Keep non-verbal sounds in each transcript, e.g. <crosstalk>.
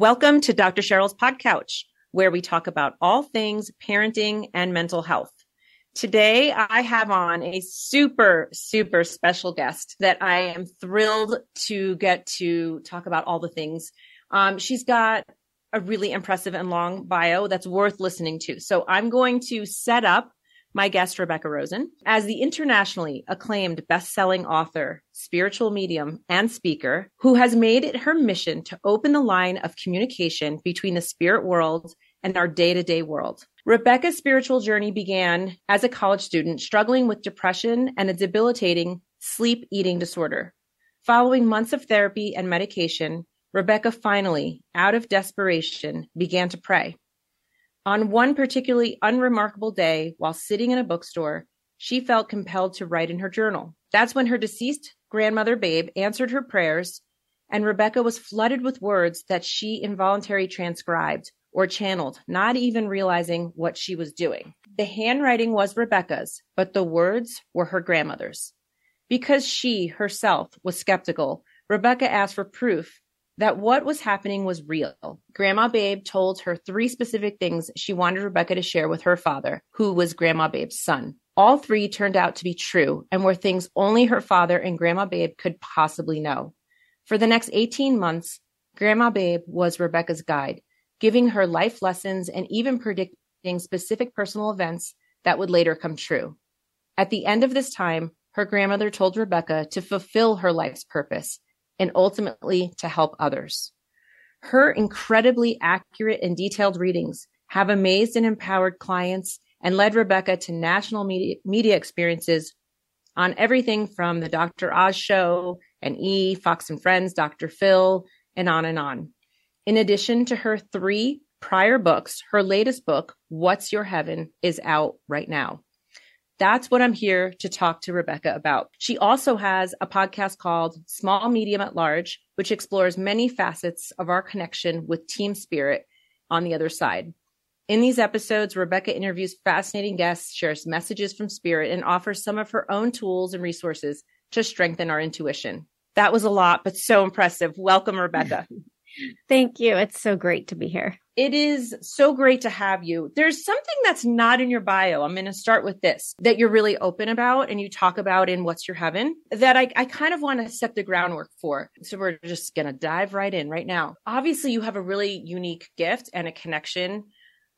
Welcome to Dr. Sheryl's Pod Couch, where we talk about all things parenting and mental health. Today, I have on a super, super special guest that I am thrilled to get to talk about all the things. Um, she's got a really impressive and long bio that's worth listening to. So I'm going to set up my guest, Rebecca Rosen, as the internationally acclaimed best-selling author, spiritual medium, and speaker who has made it her mission to open the line of communication between the spirit world and our day-to-day world. Rebecca's spiritual journey began as a college student struggling with depression and a debilitating sleep eating disorder. Following months of therapy and medication, Rebecca finally, out of desperation, began to pray. On one particularly unremarkable day, while sitting in a bookstore, she felt compelled to write in her journal. That's when her deceased grandmother, Babe, answered her prayers, and Rebecca was flooded with words that she involuntarily transcribed or channeled, not even realizing what she was doing. The handwriting was Rebecca's, but the words were her grandmother's. Because she herself was skeptical, Rebecca asked for proof that what was happening was real. Grandma Babe told her three specific things she wanted Rebecca to share with her father, who was Grandma Babe's son. All three turned out to be true and were things only her father and Grandma Babe could possibly know. For the next 18 months, Grandma Babe was Rebecca's guide, giving her life lessons and even predicting specific personal events that would later come true. At the end of this time, her grandmother told Rebecca to fulfill her life's purpose and ultimately to help others. Her incredibly accurate and detailed readings have amazed and empowered clients and led Rebecca to national media, media experiences on everything from the Dr. Oz show and E, Fox and Friends, Dr. Phil, and on and on. In addition to her three prior books, her latest book, What's Your Heaven, is out right now. That's what I'm here to talk to Rebecca about. She also has a podcast called Small Medium at Large, which explores many facets of our connection with team spirit on the other side. In these episodes, Rebecca interviews fascinating guests, shares messages from spirit, and offers some of her own tools and resources to strengthen our intuition. That was a lot, but so impressive. Welcome, Rebecca. <laughs> Thank you. It's so great to be here. It is so great to have you. There's something that's not in your bio. I'm going to start with this that you're really open about and you talk about in What's Your Heaven that I, I kind of want to set the groundwork for. So we're just going to dive right in right now. Obviously, you have a really unique gift and a connection,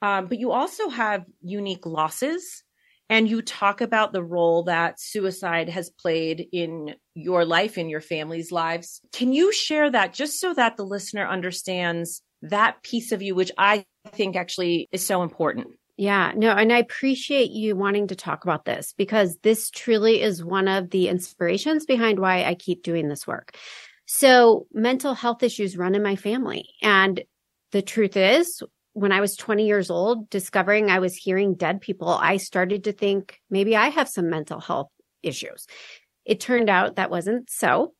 um, but you also have unique losses and you talk about the role that suicide has played in your life, in your family's lives. Can you share that just so that the listener understands that piece of you, which I think actually is so important? Yeah, no, and I appreciate you wanting to talk about this because this truly is one of the inspirations behind why I keep doing this work. So, mental health issues run in my family. And the truth is, when I was 20 years old, discovering I was hearing dead people, I started to think maybe I have some mental health issues. It turned out that wasn't so,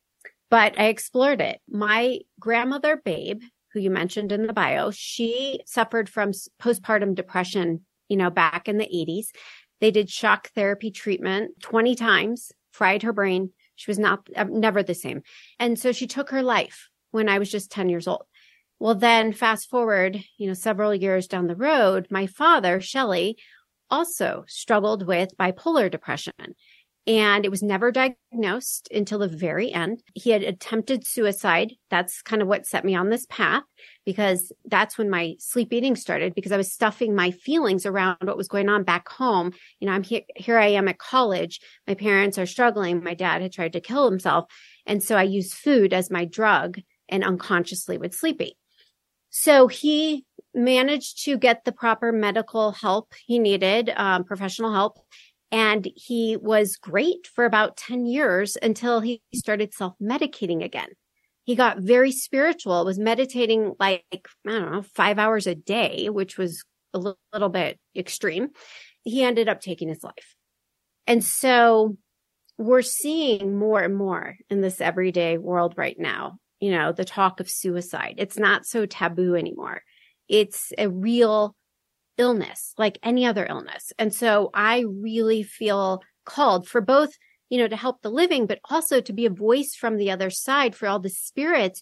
but I explored it. My grandmother, Babe, who you mentioned in the bio, she suffered from postpartum depression, you know, back in the 80s. They did shock therapy treatment 20 times, fried her brain. She was not, uh, never the same. And so she took her life when I was just 10 years old. Well, then fast forward, you know, several years down the road, my father, Shelley, also struggled with bipolar depression. And it was never diagnosed until the very end. He had attempted suicide. That's kind of what set me on this path because that's when my sleep eating started because I was stuffing my feelings around what was going on back home. You know, I'm here, here I am at college. My parents are struggling. My dad had tried to kill himself. And so I used food as my drug and unconsciously would sleep eat. So he managed to get the proper medical help he needed, um, professional help. And he was great for about 10 years until he started self medicating again. He got very spiritual, was meditating like, I don't know, five hours a day, which was a little, little bit extreme. He ended up taking his life. And so we're seeing more and more in this everyday world right now you know, the talk of suicide. It's not so taboo anymore. It's a real illness like any other illness. And so I really feel called for both, you know, to help the living, but also to be a voice from the other side for all the spirits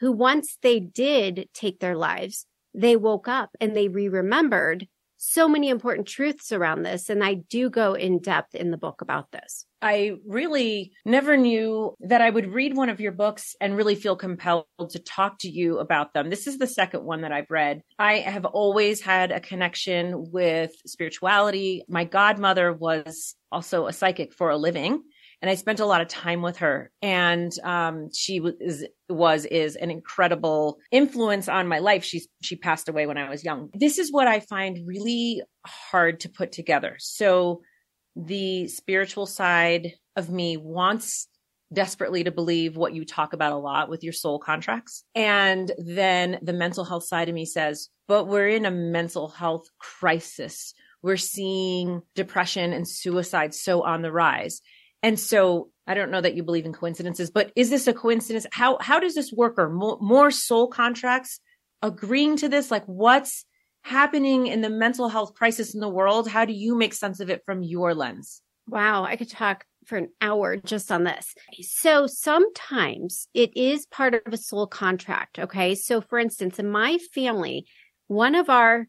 who once they did take their lives, they woke up and they re-remembered so many important truths around this. And I do go in depth in the book about this. I really never knew that I would read one of your books and really feel compelled to talk to you about them. This is the second one that I've read. I have always had a connection with spirituality. My godmother was also a psychic for a living and I spent a lot of time with her. And um, she was was is an incredible influence on my life. She's she passed away when I was young. This is what I find really hard to put together. So the spiritual side of me wants desperately to believe what you talk about a lot with your soul contracts. And then the mental health side of me says, but we're in a mental health crisis. We're seeing depression and suicide so on the rise. And so I don't know that you believe in coincidences, but is this a coincidence? How how does this work? Or more, more soul contracts agreeing to this? Like what's happening in the mental health crisis in the world? How do you make sense of it from your lens? Wow, I could talk for an hour just on this. So sometimes it is part of a soul contract. Okay. So for instance, in my family, one of our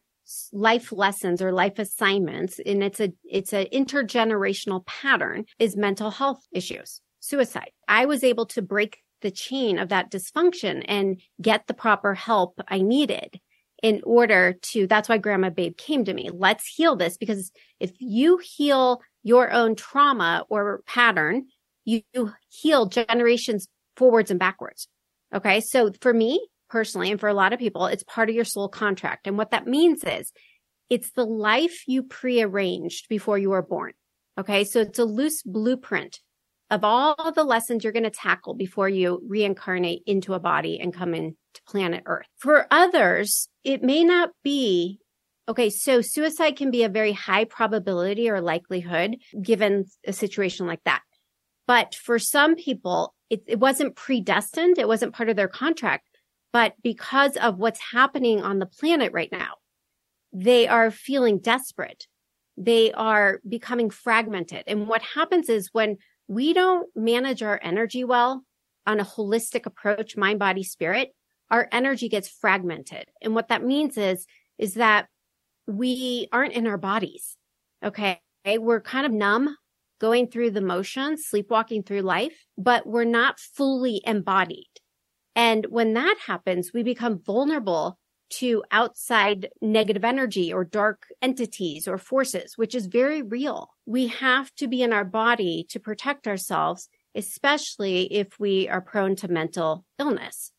life lessons or life assignments and it's a it's an intergenerational pattern is mental health issues suicide. I was able to break the chain of that dysfunction and get the proper help i needed in order to that's why grandma babe came to me. Let's heal this because if you heal your own trauma or pattern you heal generations forwards and backwards. Okay? So for me personally, and for a lot of people, it's part of your soul contract. And what that means is it's the life you prearranged before you were born. Okay. So it's a loose blueprint of all the lessons you're going to tackle before you reincarnate into a body and come into planet Earth. For others, it may not be Okay, so suicide can be a very high probability or likelihood given a situation like that. But for some people, it, it wasn't predestined. It wasn't part of their contract. But because of what's happening on the planet right now, they are feeling desperate. They are becoming fragmented. And what happens is when we don't manage our energy well on a holistic approach, mind, body, spirit, our energy gets fragmented. And what that means is, is that we aren't in our bodies. Okay. We're kind of numb going through the motions, sleepwalking through life, but we're not fully embodied. And when that happens, we become vulnerable to outside negative energy or dark entities or forces, which is very real. We have to be in our body to protect ourselves, especially if we are prone to mental illness.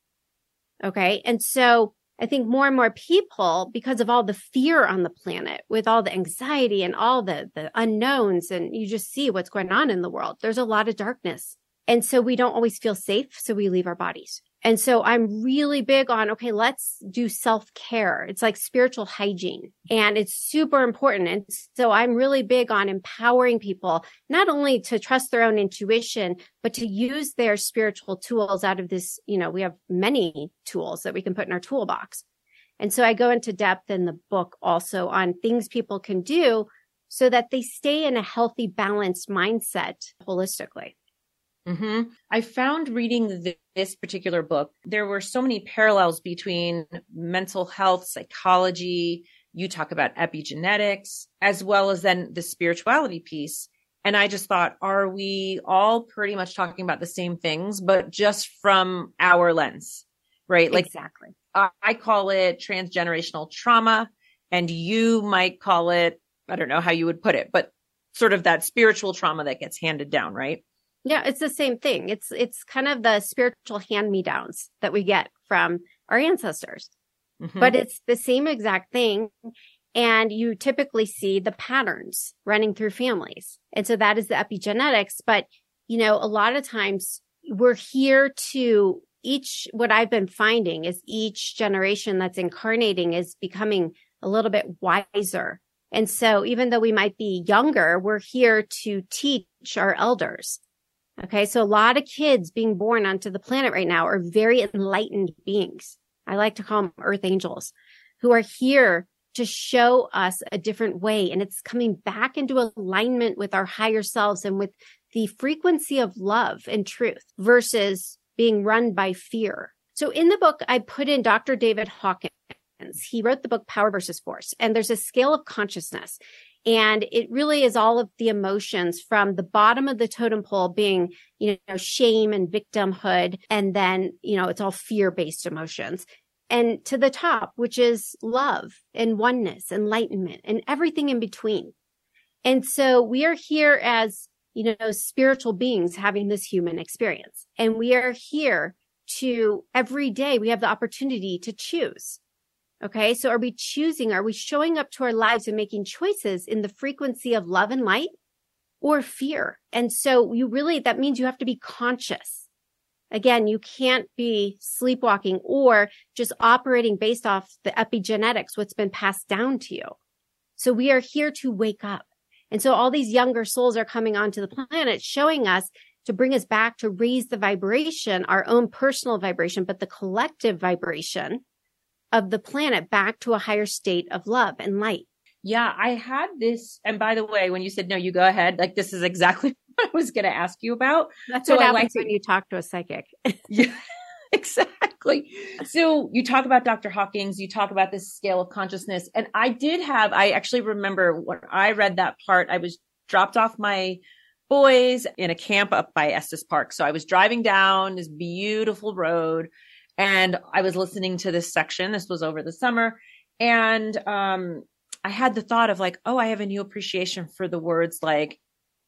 Okay. And so I think more and more people, because of all the fear on the planet, with all the anxiety and all the, the unknowns, and you just see what's going on in the world, there's a lot of darkness. And so we don't always feel safe. So we leave our bodies. And so I'm really big on, okay, let's do self care. It's like spiritual hygiene and it's super important. And so I'm really big on empowering people, not only to trust their own intuition, but to use their spiritual tools out of this. You know, we have many tools that we can put in our toolbox. And so I go into depth in the book also on things people can do so that they stay in a healthy, balanced mindset holistically. Mm-hmm. I found reading this particular book, there were so many parallels between mental health, psychology. You talk about epigenetics, as well as then the spirituality piece. And I just thought, are we all pretty much talking about the same things, but just from our lens, right? Like exactly. I call it transgenerational trauma, and you might call it, I don't know how you would put it, but sort of that spiritual trauma that gets handed down, right? Yeah, it's the same thing. It's it's kind of the spiritual hand-me-downs that we get from our ancestors. Mm-hmm. But it's the same exact thing and you typically see the patterns running through families. And so that is the epigenetics, but you know, a lot of times we're here to each what I've been finding is each generation that's incarnating is becoming a little bit wiser. And so even though we might be younger, we're here to teach our elders Okay. So a lot of kids being born onto the planet right now are very enlightened beings. I like to call them earth angels who are here to show us a different way. And it's coming back into alignment with our higher selves and with the frequency of love and truth versus being run by fear. So in the book, I put in Dr. David Hawkins. He wrote the book Power versus Force, and there's a scale of consciousness. And it really is all of the emotions from the bottom of the totem pole being, you know, shame and victimhood. And then, you know, it's all fear based emotions and to the top, which is love and oneness, enlightenment and everything in between. And so we are here as, you know, spiritual beings having this human experience. And we are here to every day we have the opportunity to choose. Okay. So are we choosing? Are we showing up to our lives and making choices in the frequency of love and light or fear? And so you really, that means you have to be conscious. Again, you can't be sleepwalking or just operating based off the epigenetics, what's been passed down to you. So we are here to wake up. And so all these younger souls are coming onto the planet showing us to bring us back to raise the vibration, our own personal vibration, but the collective vibration of the planet back to a higher state of love and light. Yeah, I had this. And by the way, when you said no, you go ahead. Like this is exactly <laughs> what I was going to ask you about. That's so what happens like when you talk to a psychic. <laughs> yeah, <laughs> exactly. So you talk about Dr. Hawkins, you talk about this scale of consciousness. And I did have, I actually remember when I read that part, I was dropped off my boys in a camp up by Estes Park. So I was driving down this beautiful road and I was listening to this section. This was over the summer. And um, I had the thought of like, oh, I have a new appreciation for the words like,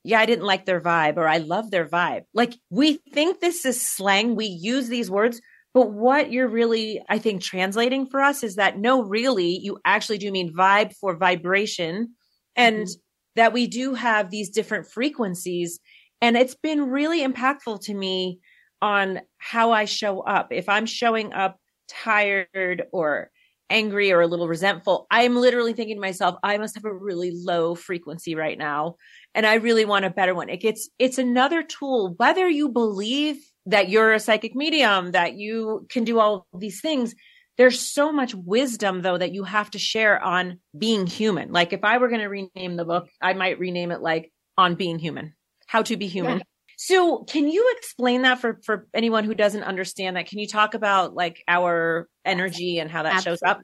yeah, I didn't like their vibe or I love their vibe. Like we think this is slang. We use these words, but what you're really, I think, translating for us is that no, really, you actually do mean vibe for vibration and mm-hmm. that we do have these different frequencies. And it's been really impactful to me on how I show up. If I'm showing up tired or angry or a little resentful, I'm literally thinking to myself, I must have a really low frequency right now. And I really want a better one. It gets, it's another tool, whether you believe that you're a psychic medium, that you can do all these things. There's so much wisdom though that you have to share on being human. Like if I were going to rename the book, I might rename it like on being human, how to be human. Yeah. So can you explain that for, for anyone who doesn't understand that? Can you talk about like our energy and how that Absolutely. shows up?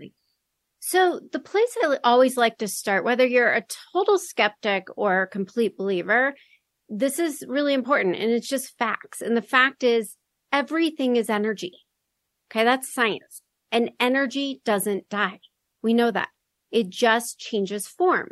So the place I always like to start, whether you're a total skeptic or a complete believer, this is really important and it's just facts. And the fact is everything is energy. Okay. That's science and energy doesn't die. We know that it just changes form.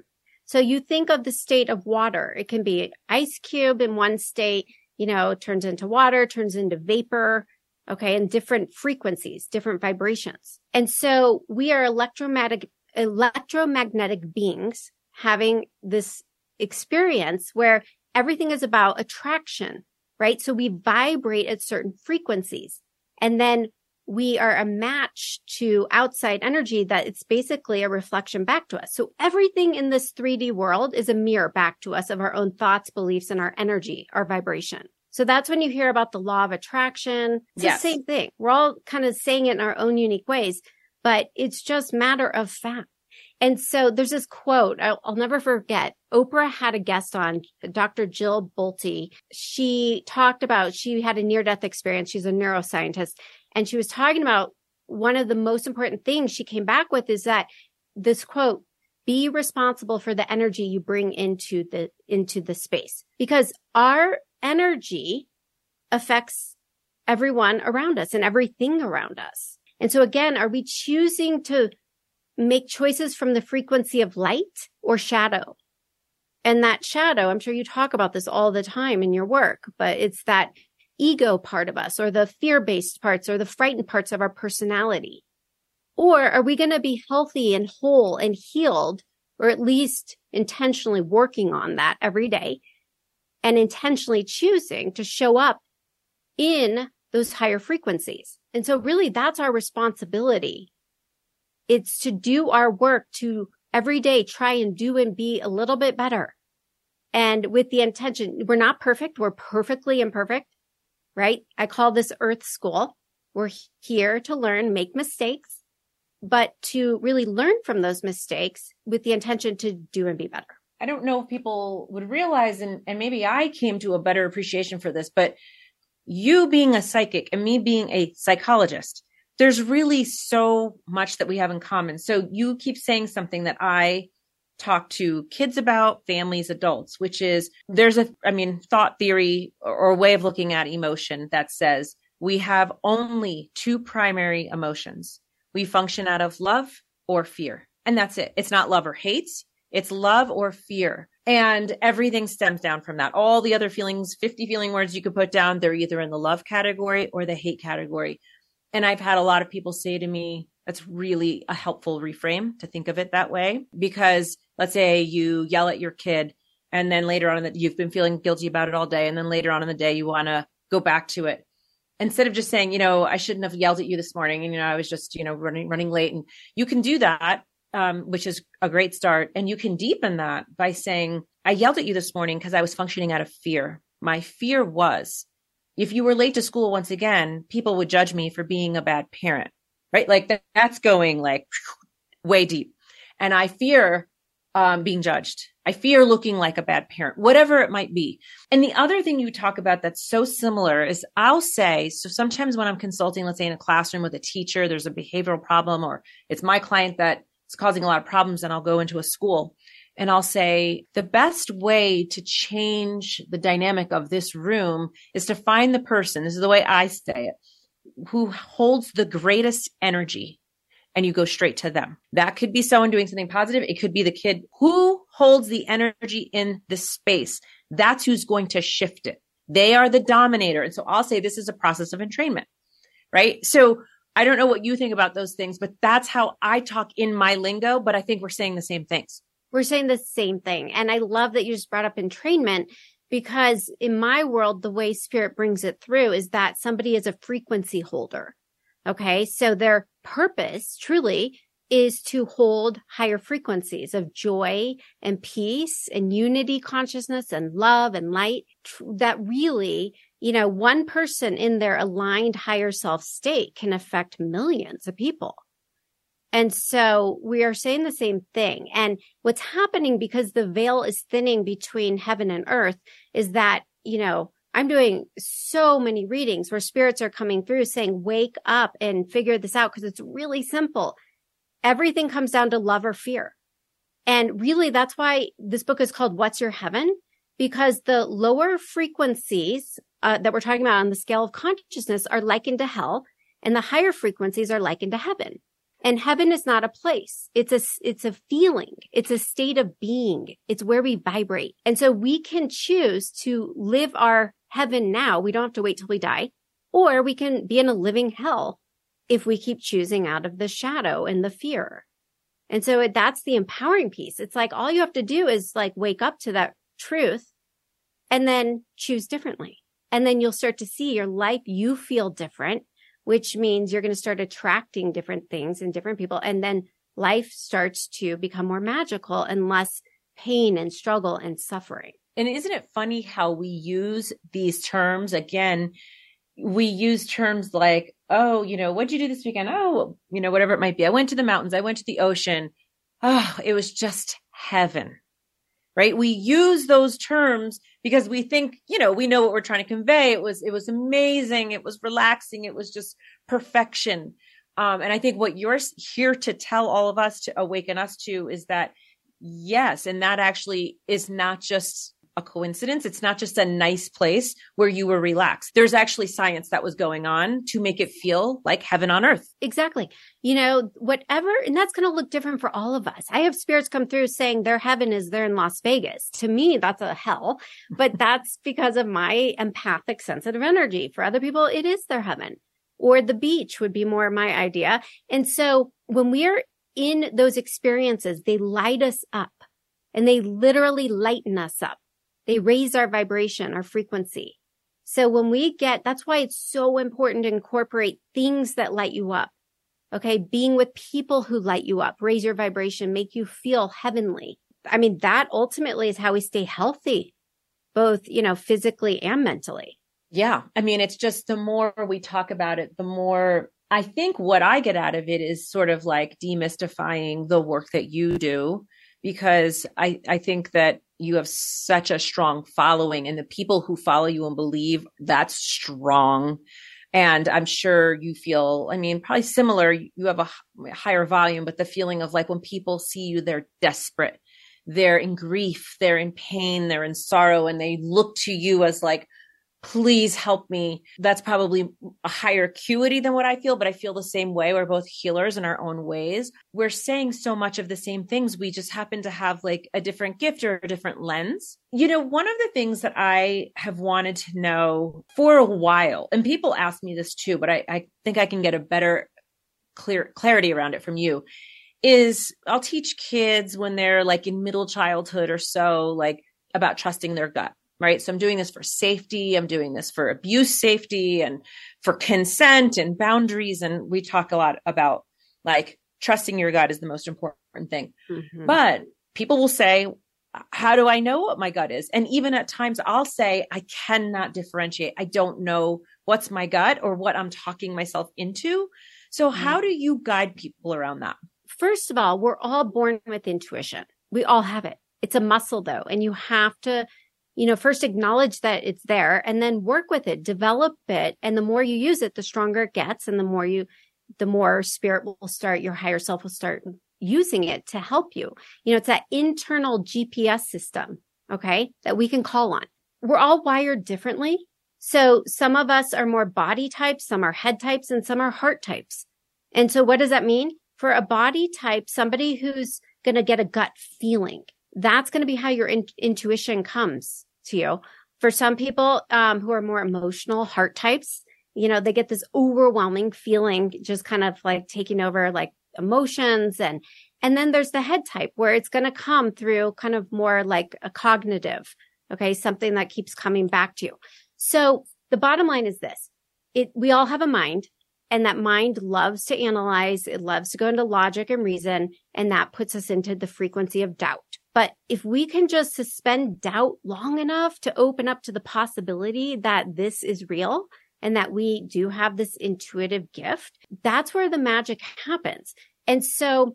So you think of the state of water. It can be ice cube in one state, you know, turns into water, turns into vapor. Okay. And different frequencies, different vibrations. And so we are electromagnetic, electromagnetic beings having this experience where everything is about attraction, right? So we vibrate at certain frequencies. And then we are a match to outside energy that it's basically a reflection back to us. So everything in this 3D world is a mirror back to us of our own thoughts, beliefs, and our energy, our vibration. So that's when you hear about the law of attraction. It's yes. the same thing. We're all kind of saying it in our own unique ways, but it's just matter of fact. And so there's this quote I'll, I'll, never forget. Oprah had a guest on, Dr. Jill Bolte. She talked about, she had a near death experience. She's a neuroscientist and she was talking about one of the most important things she came back with is that this quote, be responsible for the energy you bring into the, into the space because our energy affects everyone around us and everything around us. And so again, are we choosing to make choices from the frequency of light or shadow? And that shadow, I'm sure you talk about this all the time in your work, but it's that ego part of us or the fear based parts or the frightened parts of our personality? Or are we going to be healthy and whole and healed, or at least intentionally working on that every day and intentionally choosing to show up in those higher frequencies? And so really that's our responsibility. It's to do our work to every day try and do and be a little bit better. And with the intention, we're not perfect. We're perfectly imperfect right? I call this Earth School. We're here to learn, make mistakes, but to really learn from those mistakes with the intention to do and be better. I don't know if people would realize, and, and maybe I came to a better appreciation for this, but you being a psychic and me being a psychologist, there's really so much that we have in common. So you keep saying something that I talk to kids about, families, adults, which is there's a, I mean, thought theory or, way of looking at emotion that says we have only two primary emotions. We function out of love or fear. And that's it. It's not love or hate. It's love or fear. And everything stems down from that. All the other feelings, 50 feeling words you could put down, they're either in the love category or the hate category. And I've had a lot of people say to me, that's really a helpful reframe to think of it that way. Because let's say you yell at your kid and then later on the, you've been feeling guilty about it all day. And then later on in the day, you want to go back to it. Instead of just saying, you know, I shouldn't have yelled at you this morning. And, you know, I was just, you know, running, running late and you can do that. Um, which is a great start. And you can deepen that by saying, I yelled at you this morning because I was functioning out of fear. My fear was if you were late to school once again, people would judge me for being a bad parent, right? Like that, that's going like way deep. And I fear um, being judged. I fear looking like a bad parent, whatever it might be. And the other thing you talk about that's so similar is I'll say, so sometimes when I'm consulting, let's say in a classroom with a teacher, there's a behavioral problem or it's my client that is causing a lot of problems and I'll go into a school and I'll say the best way to change the dynamic of this room is to find the person. This is the way I say it, who holds the greatest energy and you go straight to them. That could be someone doing something positive. It could be the kid who holds the energy in the space. That's who's going to shift it. They are the dominator. And so I'll say this is a process of entrainment, right? So I don't know what you think about those things, but that's how I talk in my lingo, but I think we're saying the same things. We're saying the same thing. And I love that you just brought up entrainment because in my world, the way spirit brings it through is that somebody is a frequency holder. Okay. So their purpose truly is to hold higher frequencies of joy and peace and unity consciousness and love and light that really, you know, one person in their aligned higher self state can affect millions of people. And so we are saying the same thing. And what's happening because the veil is thinning between heaven and earth is that, you know, I'm doing so many readings where spirits are coming through saying, wake up and figure this out because it's really simple. Everything comes down to love or fear. And really, that's why this book is called What's Your Heaven? Because the lower frequencies uh, that we're talking about on the scale of consciousness are likened to hell and the higher frequencies are likened to heaven. And heaven is not a place. It's a, it's a feeling. It's a state of being. It's where we vibrate. And so we can choose to live our heaven now. We don't have to wait till we die, or we can be in a living hell if we keep choosing out of the shadow and the fear. And so that's the empowering piece. It's like all you have to do is like wake up to that truth and then choose differently. And then you'll start to see your life. You feel different which means you're going to start attracting different things and different people. And then life starts to become more magical and less pain and struggle and suffering. And isn't it funny how we use these terms again? We use terms like, oh, you know, what'd you do this weekend? Oh, you know, whatever it might be. I went to the mountains. I went to the ocean. Oh, it was just heaven right? We use those terms because we think, you know, we know what we're trying to convey. It was, it was amazing. It was relaxing. It was just perfection. Um, and I think what you're here to tell all of us to awaken us to is that yes, and that actually is not just a coincidence. It's not just a nice place where you were relaxed. There's actually science that was going on to make it feel like heaven on earth. Exactly. You know, whatever, and that's going to look different for all of us. I have spirits come through saying their heaven is there in Las Vegas. To me, that's a hell, but <laughs> that's because of my empathic sensitive energy. For other people, it is their heaven or the beach would be more my idea. And so when we're in those experiences, they light us up and they literally lighten us up. They raise our vibration, our frequency. So when we get, that's why it's so important to incorporate things that light you up. Okay. Being with people who light you up, raise your vibration, make you feel heavenly. I mean, that ultimately is how we stay healthy, both, you know, physically and mentally. Yeah. I mean, it's just the more we talk about it, the more I think what I get out of it is sort of like demystifying the work that you do because I, I think that you have such a strong following and the people who follow you and believe that's strong. And I'm sure you feel, I mean, probably similar. You have a higher volume, but the feeling of like when people see you, they're desperate. They're in grief. They're in pain. They're in sorrow and they look to you as like, please help me. That's probably a higher acuity than what I feel, but I feel the same way. We're both healers in our own ways. We're saying so much of the same things. We just happen to have like a different gift or a different lens. You know, one of the things that I have wanted to know for a while, and people ask me this too, but I, I think I can get a better clear clarity around it from you is I'll teach kids when they're like in middle childhood or so, like about trusting their gut right? So I'm doing this for safety. I'm doing this for abuse safety and for consent and boundaries. And we talk a lot about like trusting your gut is the most important thing. Mm-hmm. But people will say, how do I know what my gut is? And even at times I'll say, I cannot differentiate. I don't know what's my gut or what I'm talking myself into. So how mm-hmm. do you guide people around that? First of all, we're all born with intuition. We all have it. It's a muscle though, and you have to you know, first acknowledge that it's there and then work with it, develop it. And the more you use it, the stronger it gets. And the more you, the more spirit will start, your higher self will start using it to help you. You know, it's that internal GPS system. Okay. That we can call on. We're all wired differently. So some of us are more body types, some are head types, and some are heart types. And so what does that mean? For a body type, somebody who's going to get a gut feeling, that's going to be how your in- intuition comes to you. For some people um, who are more emotional heart types, you know, they get this overwhelming feeling, just kind of like taking over like emotions and and then there's the head type where it's going to come through kind of more like a cognitive, okay, something that keeps coming back to you. So the bottom line is this. It, we all have a mind and that mind loves to analyze. It loves to go into logic and reason. And that puts us into the frequency of doubt. But if we can just suspend doubt long enough to open up to the possibility that this is real and that we do have this intuitive gift, that's where the magic happens. And so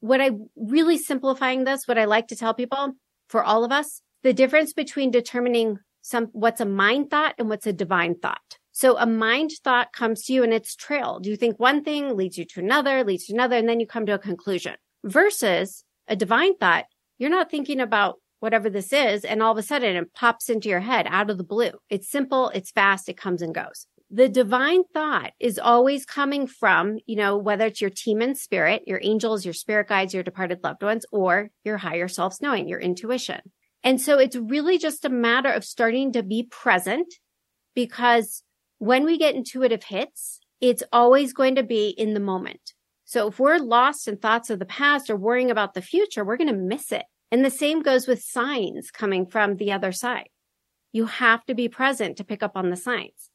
what I really simplifying this, what I like to tell people for all of us, the difference between determining some, what's a mind thought and what's a divine thought. So a mind thought comes to you and it's trailed. You think one thing leads you to another, leads to another, and then you come to a conclusion versus a divine thought you're not thinking about whatever this is. And all of a sudden it pops into your head out of the blue. It's simple. It's fast. It comes and goes. The divine thought is always coming from, you know, whether it's your team in spirit, your angels, your spirit guides, your departed loved ones, or your higher self's knowing, your intuition. And so it's really just a matter of starting to be present because when we get intuitive hits, it's always going to be in the moment. So if we're lost in thoughts of the past or worrying about the future, we're going to miss it. And the same goes with signs coming from the other side. You have to be present to pick up on the signs.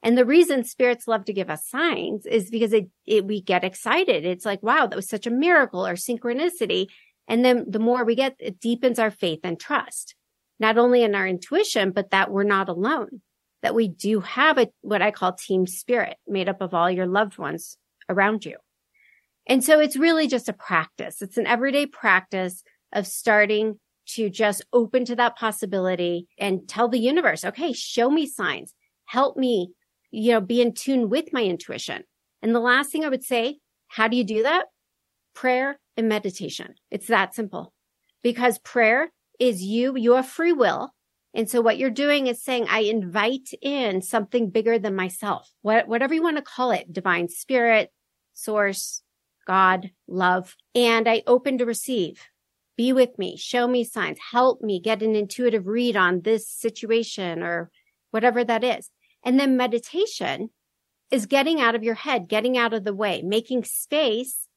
And the reason spirits love to give us signs is because it, it, we get excited. It's like, wow, that was such a miracle or synchronicity. And then the more we get, it deepens our faith and trust, not only in our intuition, but that we're not alone, that we do have a, what I call team spirit made up of all your loved ones around you. And so it's really just a practice. It's an everyday practice of starting to just open to that possibility and tell the universe, okay, show me signs, help me, you know, be in tune with my intuition. And the last thing I would say, how do you do that? Prayer and meditation. It's that simple because prayer is you, you have free will. And so what you're doing is saying, I invite in something bigger than myself, what, whatever you want to call it, divine spirit, source, God, love, and I open to receive. Be with me, show me signs, help me get an intuitive read on this situation or whatever that is. And then meditation is getting out of your head, getting out of the way, making space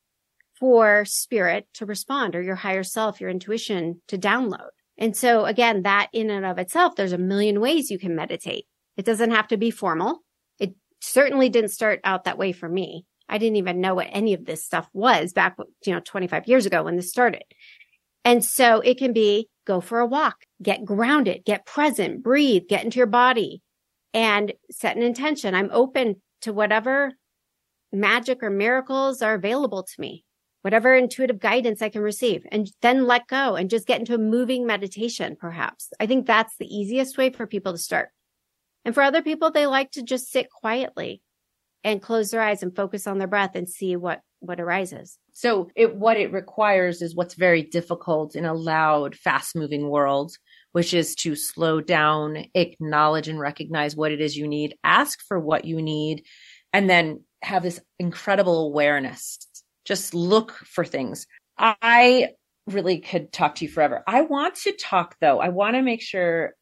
for spirit to respond or your higher self, your intuition to download. And so again, that in and of itself, there's a million ways you can meditate. It doesn't have to be formal. It certainly didn't start out that way for me. I didn't even know what any of this stuff was back, you know, 25 years ago when this started. And so it can be go for a walk, get grounded, get present, breathe, get into your body and set an intention. I'm open to whatever magic or miracles are available to me. whatever intuitive guidance I can receive and then let go and just get into a moving meditation, perhaps. I think that's the easiest way for people to start. And for other people, they like to just sit quietly and close their eyes and focus on their breath and see what, what arises. So it, what it requires is what's very difficult in a loud, fast moving world, which is to slow down, acknowledge and recognize what it is you need, ask for what you need, and then have this incredible awareness just look for things. I really could talk to you forever. I want to talk though. I want to make sure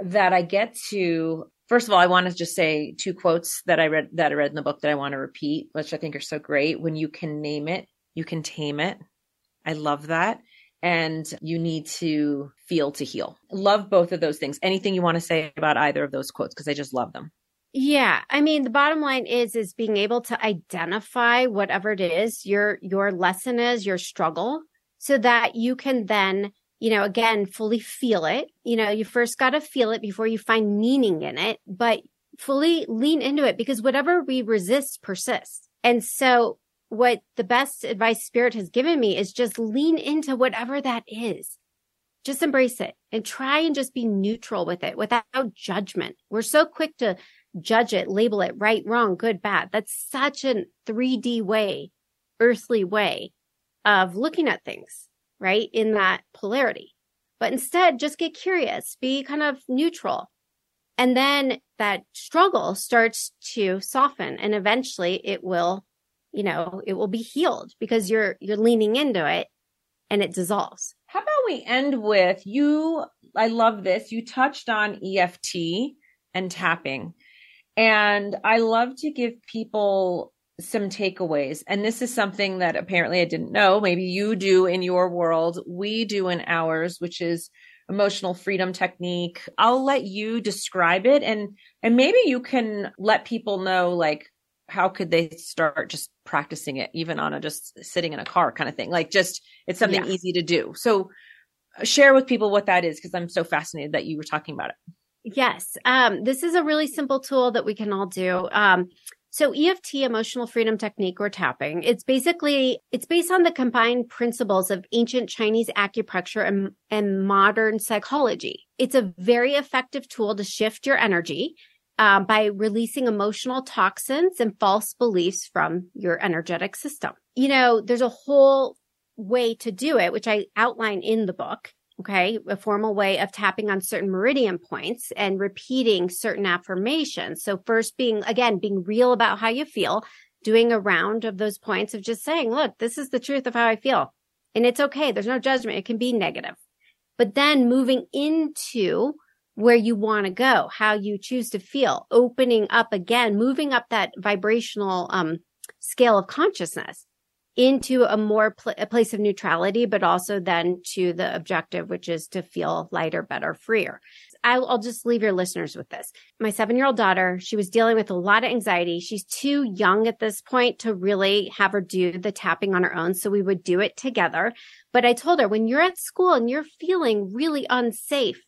that I get to First of all, I want to just say two quotes that I read that I read in the book that I want to repeat, which I think are so great. When you can name it, you can tame it. I love that. And you need to feel to heal. Love both of those things. Anything you want to say about either of those quotes because I just love them. Yeah. I mean, the bottom line is, is being able to identify whatever it is your, your lesson is, your struggle so that you can then, you know, again, fully feel it. You know, you first got to feel it before you find meaning in it, but fully lean into it because whatever we resist persists. And so what the best advice spirit has given me is just lean into whatever that is. Just embrace it and try and just be neutral with it without judgment. We're so quick to judge it, label it right, wrong, good, bad. That's such a 3D way, earthly way of looking at things, right? In that polarity. But instead, just get curious, be kind of neutral. And then that struggle starts to soften and eventually it will, you know, it will be healed because you're, you're leaning into it and it dissolves. How about we end with you? I love this. You touched on EFT and tapping. And I love to give people some takeaways. And this is something that apparently I didn't know. Maybe you do in your world. We do in ours, which is emotional freedom technique. I'll let you describe it and, and maybe you can let people know like, how could they start just practicing it even on a just sitting in a car kind of thing? Like just, it's something yeah. easy to do. So share with people what that is because I'm so fascinated that you were talking about it. Yes. Um, this is a really simple tool that we can all do. Um, so EFT, emotional freedom technique or tapping, it's basically, it's based on the combined principles of ancient Chinese acupuncture and, and modern psychology. It's a very effective tool to shift your energy. Um, by releasing emotional toxins and false beliefs from your energetic system. You know, there's a whole way to do it, which I outline in the book. Okay. A formal way of tapping on certain meridian points and repeating certain affirmations. So first being, again, being real about how you feel, doing a round of those points of just saying, look, this is the truth of how I feel. And it's okay. There's no judgment. It can be negative, but then moving into where you want to go, how you choose to feel, opening up again, moving up that vibrational, um, scale of consciousness into a more pl- a place of neutrality, but also then to the objective, which is to feel lighter, better, freer. I'll, I'll just leave your listeners with this. My seven year old daughter, she was dealing with a lot of anxiety. She's too young at this point to really have her do the tapping on her own. So we would do it together. But I told her when you're at school and you're feeling really unsafe,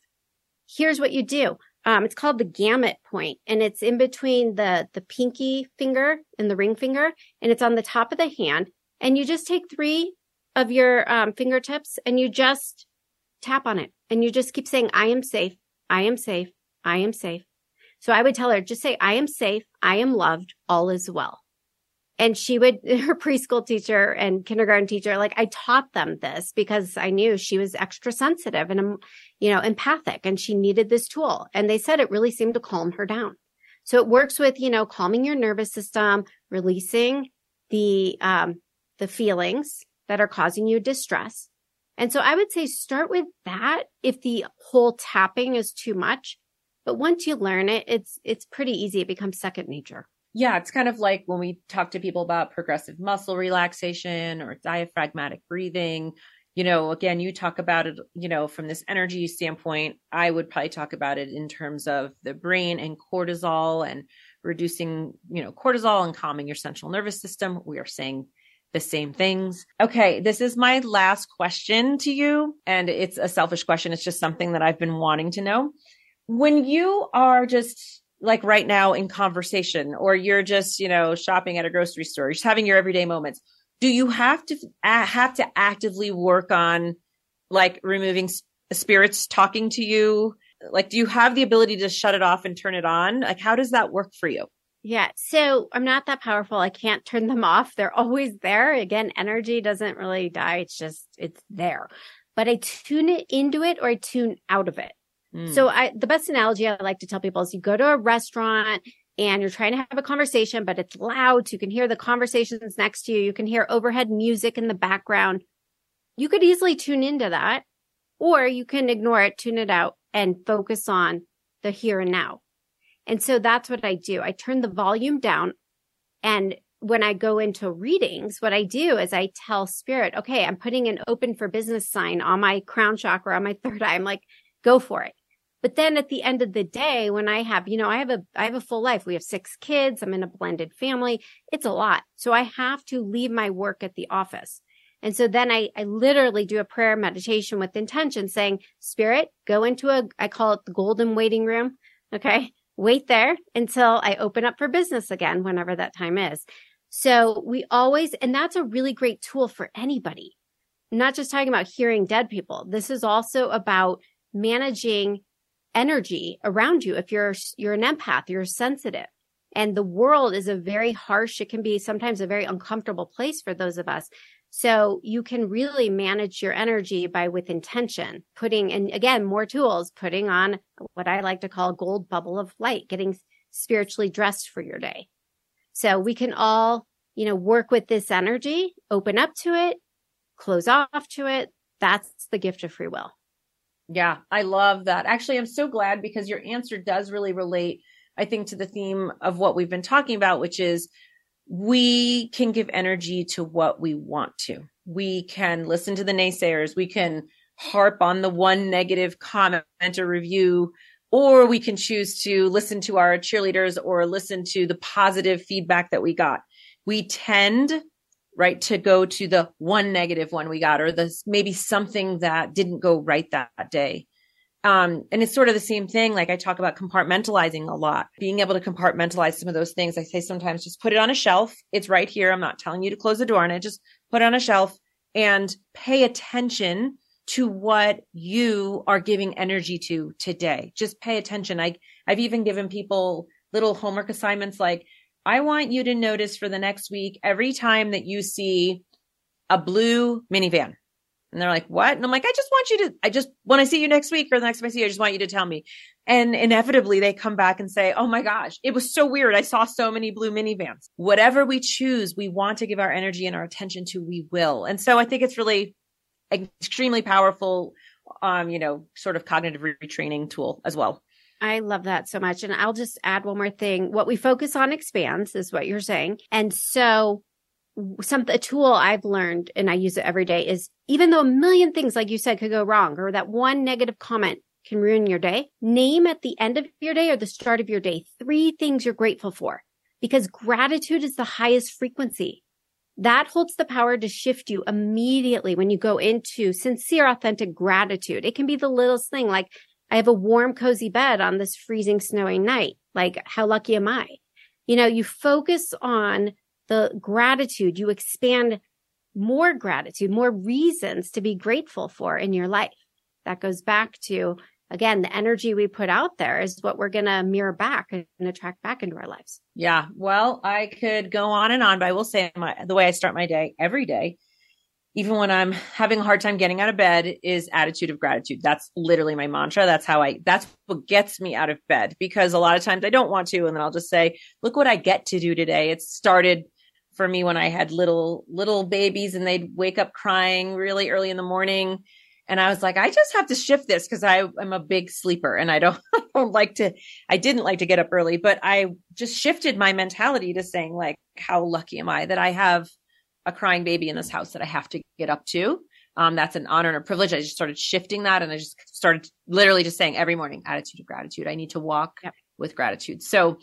here's what you do. Um, it's called the gamut point and it's in between the, the pinky finger and the ring finger and it's on the top of the hand and you just take three of your um, fingertips and you just tap on it and you just keep saying, I am safe. I am safe. I am safe. So I would tell her, just say, I am safe. I am loved. All is well. And she would, <laughs> her preschool teacher and kindergarten teacher, like I taught them this because I knew she was extra sensitive and, um, you know, empathic and she needed this tool. And they said it really seemed to calm her down. So it works with, you know, calming your nervous system, releasing the, um, the feelings that are causing you distress. And so I would say start with that if the whole tapping is too much. But once you learn it, it's, it's pretty easy. It becomes second nature. Yeah. It's kind of like when we talk to people about progressive muscle relaxation or diaphragmatic breathing. You know, again, you talk about it, you know, from this energy standpoint. I would probably talk about it in terms of the brain and cortisol and reducing, you know, cortisol and calming your central nervous system. We are saying the same things. Okay, this is my last question to you. And it's a selfish question. It's just something that I've been wanting to know. When you are just like right now in conversation, or you're just, you know, shopping at a grocery store, just having your everyday moments, do you have to have to actively work on like removing spirits talking to you? Like, do you have the ability to shut it off and turn it on? Like, how does that work for you? Yeah. So I'm not that powerful. I can't turn them <laughs> off. They're always there. Again, energy doesn't really die. It's just, it's there. But I tune it into it or I tune out of it. Mm. So I, the best analogy I like to tell people is you go to a restaurant and you're trying to have a conversation, but it's loud. So you can hear the conversations next to you. You can hear overhead music in the background. You could easily tune into that or you can ignore it, tune it out and focus on the here and now. And so that's what I do. I turn the volume down. And when I go into readings, what I do is I tell spirit, okay, I'm putting an open for business sign on my crown chakra, on my third eye. I'm like, go for it. But then at the end of the day, when I have, you know, I have a, I have a full life. We have six kids. I'm in a blended family. It's a lot. So I have to leave my work at the office. And so then I, I literally do a prayer meditation with intention saying, spirit, go into a, I call it the golden waiting room. Okay. Wait there until I open up for business again, whenever that time is. So we always, and that's a really great tool for anybody, not just talking about hearing dead people. This is also about managing energy around you. If you're, you're an empath, you're sensitive and the world is a very harsh, it can be sometimes a very uncomfortable place for those of us. So you can really manage your energy by with intention, putting, and again, more tools, putting on what I like to call gold bubble of light, getting spiritually dressed for your day. So we can all, you know, work with this energy, open up to it, close off to it. That's the gift of free will. Yeah, I love that. Actually, I'm so glad because your answer does really relate, I think, to the theme of what we've been talking about, which is we can give energy to what we want to. We can listen to the naysayers. We can harp on the one negative comment or review, or we can choose to listen to our cheerleaders or listen to the positive feedback that we got. We tend right to go to the one negative one we got or the maybe something that didn't go right that, day um, and it's sort of the same thing. Like i talk about compartmentalizing a lot. Being able to compartmentalize some of those things i say sometimes just put it on a shelf. It's right here. I'm not telling you to close the door on it. Just put it on a shelf and pay attention to what you are giving energy to today. Just pay attention. I i've even given people little homework assignments like I want you to notice for the next week every time that you see a blue minivan. And they're like, what? And I'm like, I just want you to, I just, when I see you next week or the next time I see you, I just want you to tell me. And inevitably they come back and say, Oh my gosh, it was so weird. I saw so many blue minivans. Whatever we choose, we want to give our energy and our attention to, we will. And so I think it's really extremely powerful, um, you know, sort of cognitive retraining tool as well. I love that so much. And I'll just add one more thing. What we focus on expands is what you're saying. And so some a tool I've learned and I use it every day is even though a million things, like you said, could go wrong or that one negative comment can ruin your day, name at the end of your day or the start of your day three things you're grateful for because gratitude is the highest frequency. That holds the power to shift you immediately when you go into sincere, authentic gratitude. It can be the littlest thing like I have a warm, cozy bed on this freezing, snowy night. Like, how lucky am I? You know, you focus on the gratitude, you expand more gratitude, more reasons to be grateful for in your life. That goes back to, again, the energy we put out there is what we're going to mirror back and attract back into our lives. Yeah. Well, I could go on and on, but I will say my, the way I start my day every day even when I'm having a hard time getting out of bed is attitude of gratitude. That's literally my mantra. That's how I, that's what gets me out of bed because a lot of times I don't want to. And then I'll just say, look what I get to do today. It started for me when I had little, little babies and they'd wake up crying really early in the morning. And I was like, I just have to shift this because I am a big sleeper and I don't, <laughs> I don't like to, I didn't like to get up early, but I just shifted my mentality to saying like, how lucky am I that I have a crying baby in this house that I have to get up to. Um, that's an honor and a privilege. I just started shifting that and I just started literally just saying every morning, attitude of gratitude. I need to walk yep. with gratitude. So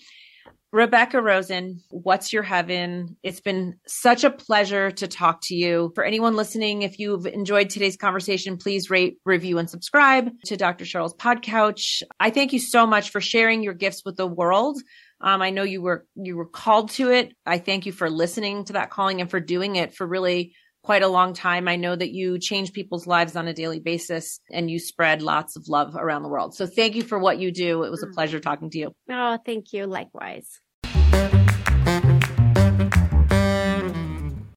Rebecca Rosen, what's your heaven? It's been such a pleasure to talk to you. For anyone listening, if you've enjoyed today's conversation, please rate, review, and subscribe to Dr. Sheryl's Pod Couch. I thank you so much for sharing your gifts with the world. Um, I know you were you were called to it. I thank you for listening to that calling and for doing it for really quite a long time. I know that you change people's lives on a daily basis and you spread lots of love around the world. So thank you for what you do. It was a mm. pleasure talking to you. Oh, thank you. Likewise.